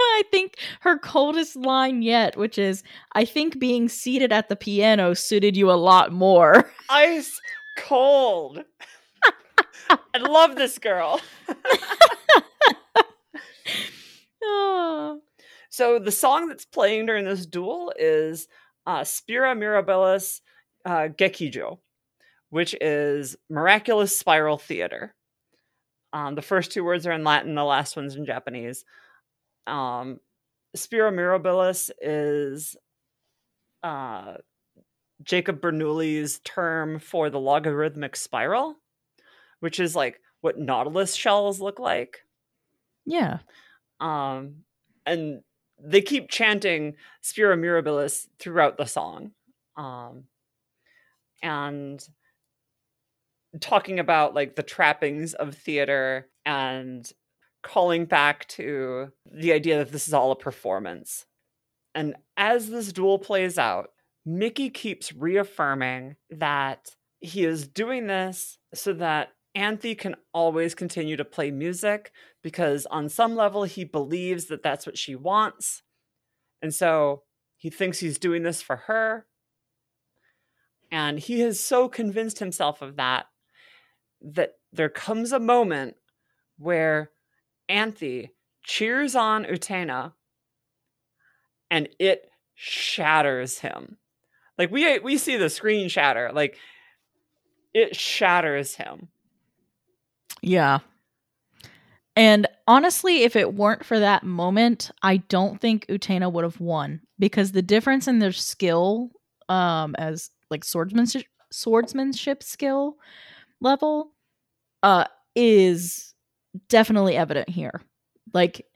I think her coldest line yet, which is, I think being seated at the piano suited you a lot more. [LAUGHS] Ice cold. I love this girl. [LAUGHS] So the song that's playing during this duel is uh, Spira Mirabilis uh, Gekijo, which is miraculous spiral theater. Um, the first two words are in Latin, the last one's in Japanese. Um, Spira Mirabilis is uh, Jacob Bernoulli's term for the logarithmic spiral, which is like what nautilus shells look like. Yeah. Um, and they keep chanting Spira Mirabilis throughout the song. Um, and talking about like the trappings of theater and calling back to the idea that this is all a performance. And as this duel plays out, Mickey keeps reaffirming that he is doing this so that Anthy can always continue to play music because, on some level, he believes that that's what she wants. And so he thinks he's doing this for her. And he has so convinced himself of that that there comes a moment where Anthy cheers on Utena and it shatters him. Like we we see the screen shatter. Like it shatters him. Yeah. And honestly, if it weren't for that moment, I don't think Utena would have won because the difference in their skill um as like swordsmanship swordsmanship skill level uh is definitely evident here. Like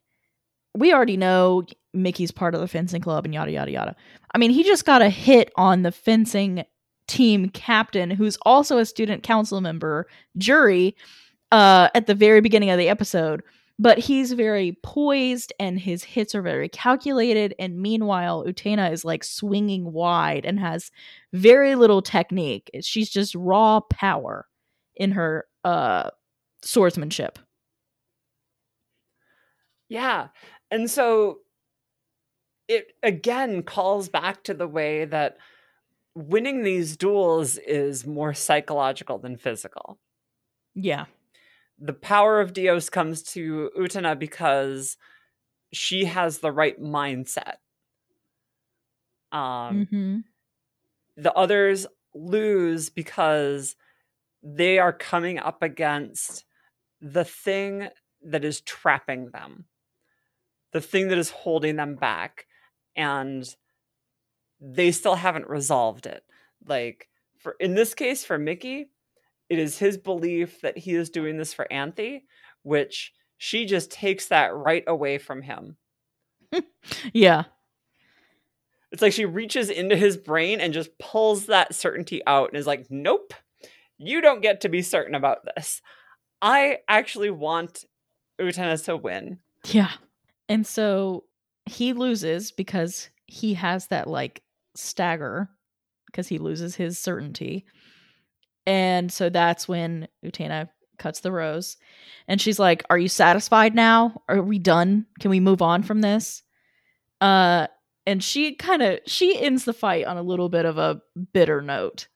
we already know Mickey's part of the fencing club and yada yada yada. I mean, he just got a hit on the fencing team captain who's also a student council member, Juri, uh, at the very beginning of the episode. But he's very poised and his hits are very calculated. And meanwhile, Utena is like swinging wide and has very little technique. She's just raw power in her uh, swordsmanship. Yeah. And so it again calls back to the way that winning these duels is more psychological than physical. Yeah the power of Dios comes to Utena because she has the right mindset. Um, hmm the others lose because they are coming up against the thing that is trapping them, the thing that is holding them back, and they still haven't resolved it. Like for in this case for Mickey, it is his belief that he is doing this for Anthy, which she just takes that right away from him. [LAUGHS] Yeah. It's like she reaches into his brain and just pulls that certainty out and is like, nope, you don't get to be certain about this. I actually want Utena to win. Yeah. And so he loses because he has that like stagger because he loses his certainty. And so that's when Utena cuts the rose. And she's like, Are you satisfied now? Are we done? Can we move on from this? Uh and she kind of she ends the fight on a little bit of a bitter note.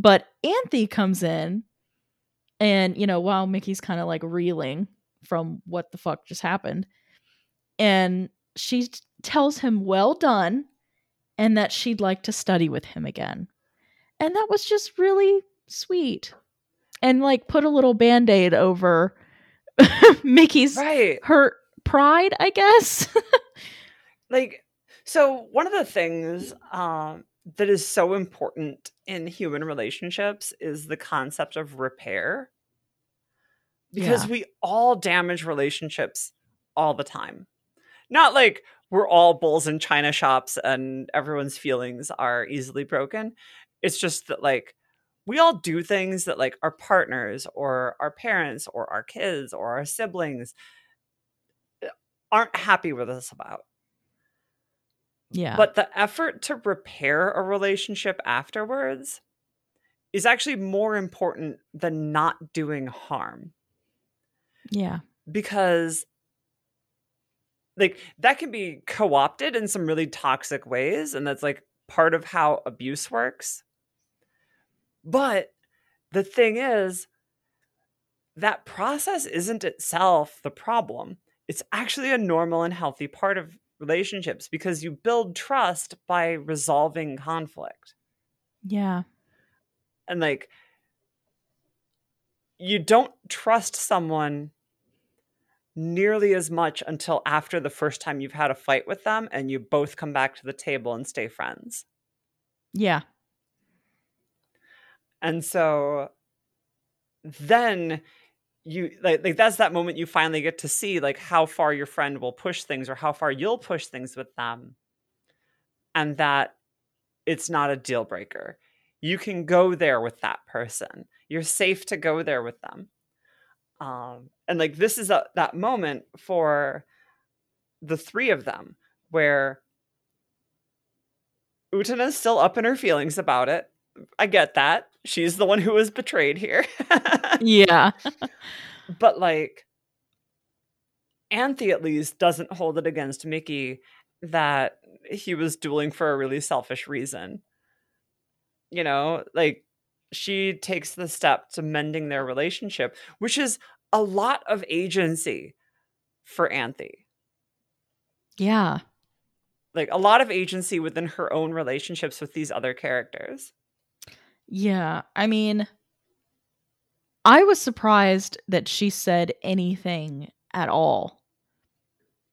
But Anthy comes in and you know, while Mickey's kind of like reeling from what the fuck just happened, and she t- tells him well done and that she'd like to study with him again. And that was just really sweet. And like put a little band-aid over [LAUGHS] Mickey's Right. hurt pride, I guess. [LAUGHS] like so one of the things um that is so important in human relationships is the concept of repair. Because Yeah. we all damage relationships all the time. Not like we're all bulls in china shops and everyone's feelings are easily broken. It's just that like we all do things that like our partners or our parents or our kids or our siblings eh, aren't happy with us about yeah. but the effort to repair a relationship afterwards is actually more important than not doing harm yeah. because like that can be co-opted in some really toxic ways and that's like part of how abuse works but the thing is that process isn't itself the problem it's actually a normal and healthy part of relationships because you build trust by resolving conflict Yeah. and like you don't trust someone nearly as much until after the first time you've had a fight with them and you both come back to the table and stay friends. Yeah. And so then you like like that's that moment you finally get to see like how far your friend will push things or how far you'll push things with them. And that it's not a deal breaker. You can go there with that person. You're safe to go there with them. Um, and like this is a, that moment for the three of them where Utena's still up in her feelings about it. I get that. She's the one who was betrayed here. [LAUGHS] Yeah. but like Anthy at least doesn't hold it against Mickey that he was dueling for a really selfish reason. You know, like she takes the step to mending their relationship, which is a lot of agency for Anthy. yeah. Like a lot of agency within her own relationships with these other characters. Yeah. I mean, I was surprised that she said anything at all.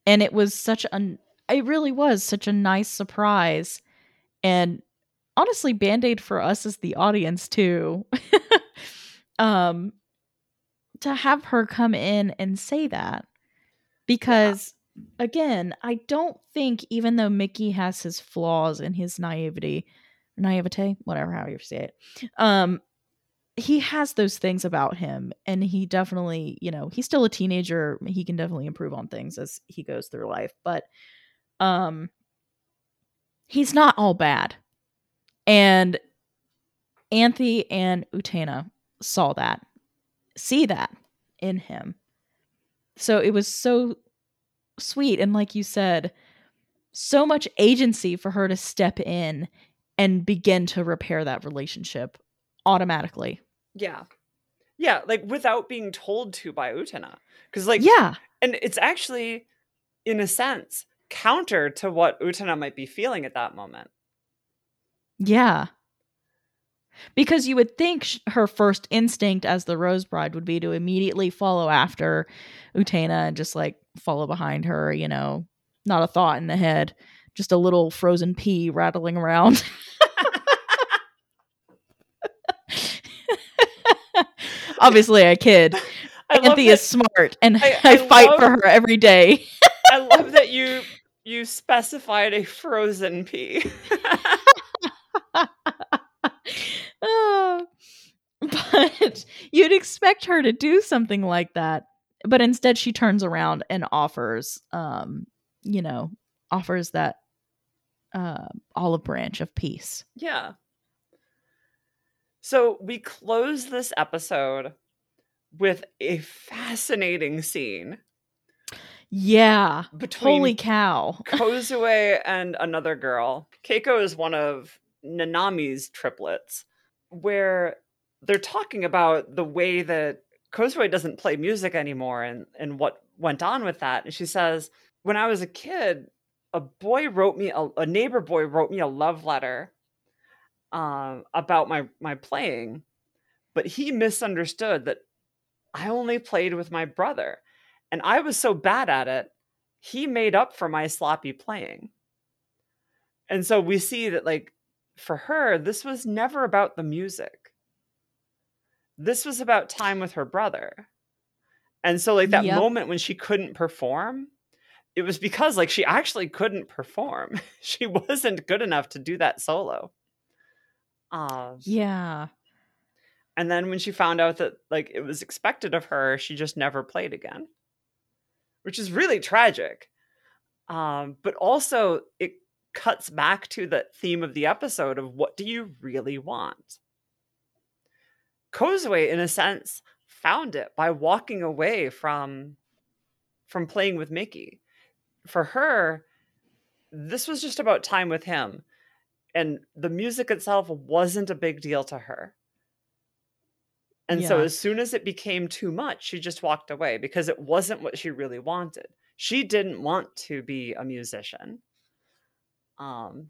And it was such an it really was such a nice surprise. And honestly, Band-Aid for us as the audience too. [LAUGHS] um to have her come in and say that. Because again, I don't think even though Mickey has his flaws and his naivety, naivete, whatever how you say it. Um he has those things about him and he definitely, you know, he's still a teenager. He can definitely improve on things as he goes through life, but um he's not all bad. And Anthy and Utena saw that, see that in him. So it was so sweet. And like you said, so much agency for her to step in and begin to repair that relationship automatically. Yeah. Yeah, like without being told to by Utena. Cuz like yeah. and it's actually in a sense, counter to what Utena might be feeling at that moment. Yeah. Because you would think sh- her first instinct as the Rose Bride would be to immediately follow after Utena and just like follow behind her, you know, not a thought in the head, just a little frozen pea rattling around. [LAUGHS] Obviously, a kid. I love Anthy is smart, and I- I, I fight love- for her every day. I love that you you specified a frozen pea. [LAUGHS] But you'd expect her to do something like that, but instead she turns around and offers, um, you know, offers that uh, olive branch of peace. yeah. So we close this episode with a fascinating scene Yeah, between holy cow! [LAUGHS] Kozue and another girl. Keiko is one of Nanami's triplets, where they're talking about the way that Kozue doesn't play music anymore and, and what went on with that. And she says, When I was a kid, a boy wrote me, a, a neighbor boy wrote me a love letter um, about my, my playing, but he misunderstood that I only played with my brother. And I was so bad at it, he made up for my sloppy playing. And so we see that, like, for her, this was never about the music. This was about time with her brother. And so, like, that Yep. moment when she couldn't perform, it was because, like, she actually couldn't perform. [LAUGHS] she wasn't good enough to do that solo. Um, Yeah, and then when she found out that, like, it was expected of her, she just never played again, which is really tragic. Um, but also, it cuts back to the theme of the episode of what do you really want? Kozue, in a sense, found it by walking away from from playing with Mickey. For her, this was just about time with him. And the music itself wasn't a big deal to her. And so as soon as it became too much, she just walked away because it wasn't what she really wanted. She didn't want to be a musician. Um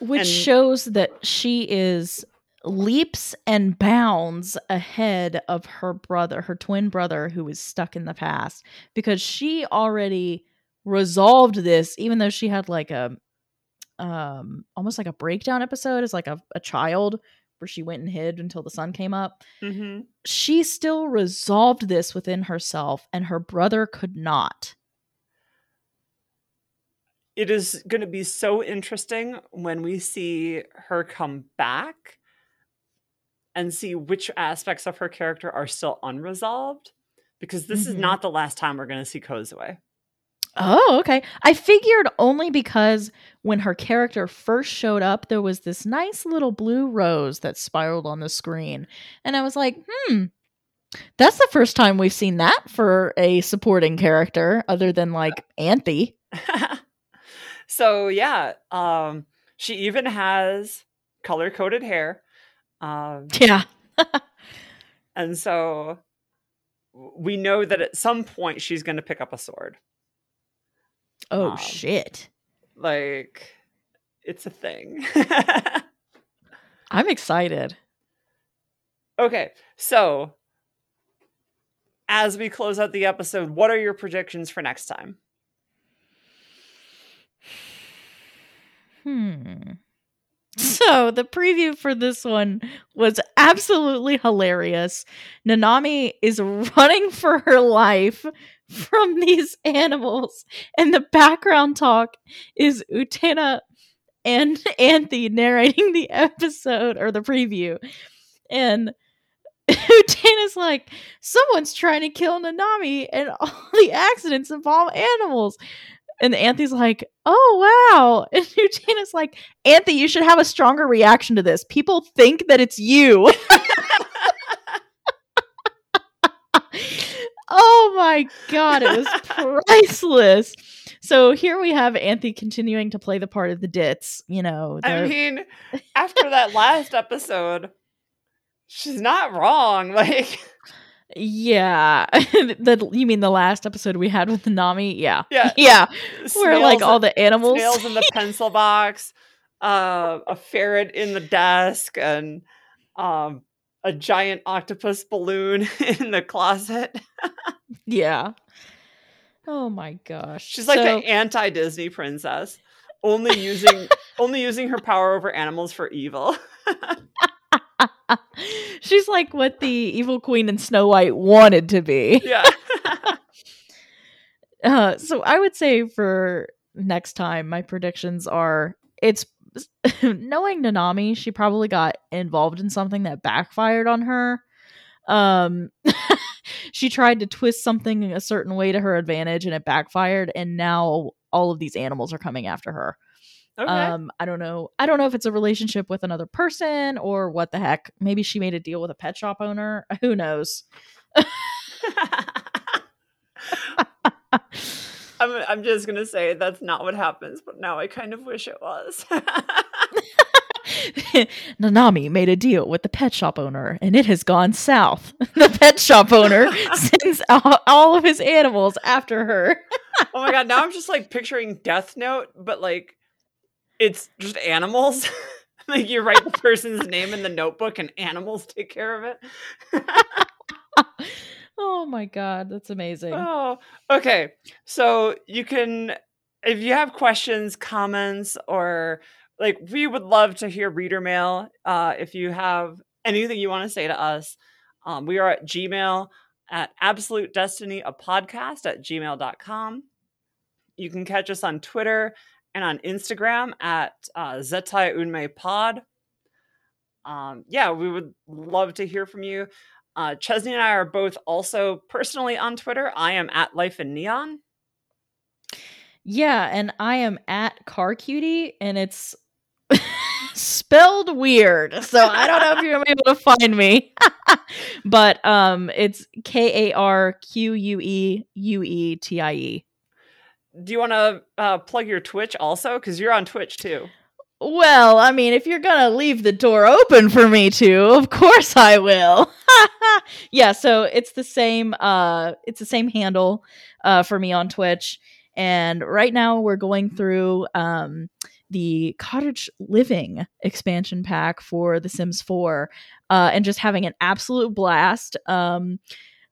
which And- shows that she is leaps and bounds ahead of her brother, her twin brother, who is stuck in the past, because she already resolved this, even though she had like a um almost like a breakdown episode as like a, a child where she went and hid until the sun came up. mhm. She still resolved this within herself, and her brother could not. it is going to be so interesting when we see her come back and see which aspects of her character are still unresolved because this is Mhm. not the last time we're going to see Kozue. Oh, okay. I figured only because when her character first showed up, there was this nice little blue rose that spiraled on the screen. And I was like, hmm, that's the first time we've seen that for a supporting character other than like Anthy. [LAUGHS] so yeah, um, she even has color coded hair, um, Yeah. and so we know that at some point she's going to pick up a sword. Oh, Um, shit. Like it's a thing. [LAUGHS] I'm excited. okay, so as we close out the episode, what are your predictions for next time? Hmm. So the preview for this one was absolutely hilarious. Nanami is [LAUGHS] running for her life [LAUGHS] from these animals, and the background talk is Utena and [LAUGHS] Anthy narrating the episode or the preview. And [LAUGHS] Utena's like, someone's trying to kill Nanami, and all the accidents involve animals. And Anthy's like, oh, wow. And Utena's like, Anthy, you should have a stronger reaction to this. People think that it's you. Oh my God. It was [LAUGHS] priceless. So here we have Anthy continuing to play the part of the Dits. You know, I mean, [LAUGHS] after that last episode, she's not wrong. [LAUGHS] Like Yeah. the, you mean the last episode we had with Nami? Yeah. Yeah. Yeah. Where like all the animals. snails in the pencil box, uh, a ferret in the desk, and um, a giant octopus balloon [LAUGHS] in the closet. yeah. Oh my gosh. She's like So- the anti Disney princess, only using only using her power over animals for evil. [LAUGHS] She's like what the evil queen in Snow White wanted to be. [LAUGHS] yeah. Uh, so I would say for next time, my predictions are it's [LAUGHS] knowing Nanami, she probably got involved in something that backfired on her. Um, [LAUGHS] she tried to twist something a certain way to her advantage and it backfired, and now all of these animals are coming after her. okay. Um, I don't know. I don't know if it's a relationship with another person or what the heck. Maybe she made a deal with a pet shop owner. Who knows? [LAUGHS] I'm, I'm just gonna say that's not what happens, but now I kind of wish it was. [LAUGHS] Nanami made a deal with the pet shop owner and it has gone south. [LAUGHS] the pet shop owner [LAUGHS] sends all, all of his animals after her. oh my god, now I'm just like picturing Death Note, but like it's just animals. like you write the person's name in the notebook and animals take care of it. Oh my god, that's amazing. Oh, okay. So you can, if you have questions, comments, or like, we would love to hear reader mail. Uh, if you have anything you want to say to us, um, we are at Gmail at absolute destiny a podcast at gmail.com. You can catch us on Twitter and on Instagram at uh, Zettai Unmei Pod. Um, yeah, we would love to hear from you. Uh, Chesney and I are both also personally on Twitter. I am at Life in Neon. Yeah, and I am at Car Cutie and it's [LAUGHS] spelled weird. So I don't know if you're gonna be able to find me. [LAUGHS] but um it's K A R Q U E U E T I E. Do you want to uh, plug your Twitch also? Because you're on Twitch too. Well, I mean, if you're gonna leave the door open for me to, of course I will. [LAUGHS] yeah, so it's the same. Uh, it's the same handle uh, for me on Twitch, and right now we're going through um, the cottage living expansion pack for The Sims 4, uh, and just having an absolute blast. Um,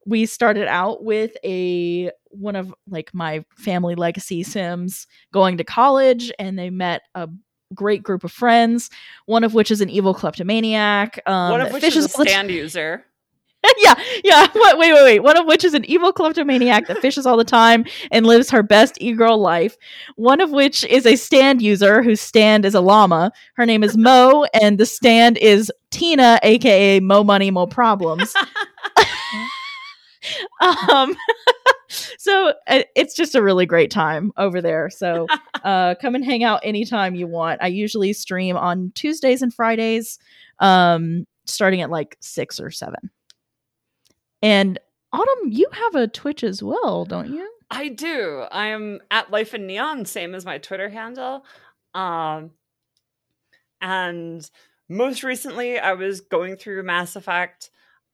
we started out with a one of like my family legacy sims going to college and they met a great group of friends, one of which is an evil kleptomaniac. Um, One of which is a stand user. [LAUGHS] yeah, yeah. What, wait, wait, wait. One of which is an evil kleptomaniac that fishes all the time and lives her best e-girl life. One of which is a stand user whose stand is a llama. Her name is Mo, and the stand is Tina, aka Mo Money, Mo Problems. [LAUGHS] [LAUGHS] um, so uh, it's just a really great time over there. So [LAUGHS] uh, come and hang out anytime you want. I usually stream on Tuesdays and Fridays, um, starting at like six or seven. And Autumn, you have a Twitch as well, don't you? I do. I am at Life in Neon, same as my Twitter handle. Um, and most recently, I was going through Mass Effect.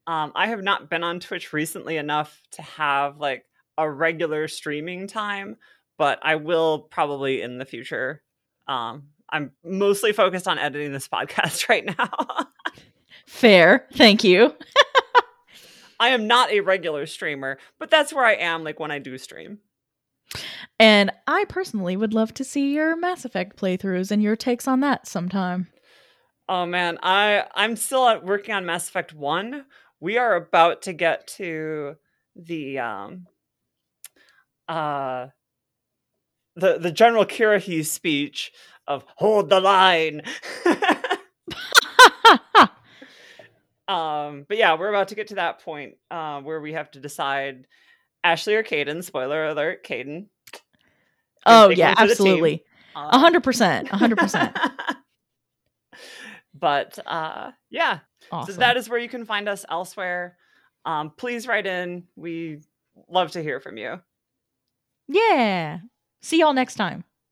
Um, I have not been on Twitch recently enough to have like a regular streaming time, but I will probably in the future. Um, I'm mostly focused on editing this [LAUGHS] podcast right now. [LAUGHS] Fair. Thank you. [LAUGHS] I am not a regular streamer, but that's where I am like when I do stream. And I personally would love to see your Mass Effect playthroughs and your takes on that sometime. Oh man, I I'm still working on Mass Effect 1. We are about to get to the um uh the the General Kirrahe speech of hold the line. [LAUGHS] um but yeah, we're about to get to that point uh, where we have to decide Ashley or Kaidan, spoiler alert, Kaidan. oh yeah, one for the team. absolutely. Uh, A hundred percent. A hundred percent. [LAUGHS] But uh yeah, Awesome. So that is where you can find us elsewhere. Um, please write in. We love to hear from you. Yeah. See y'all next time.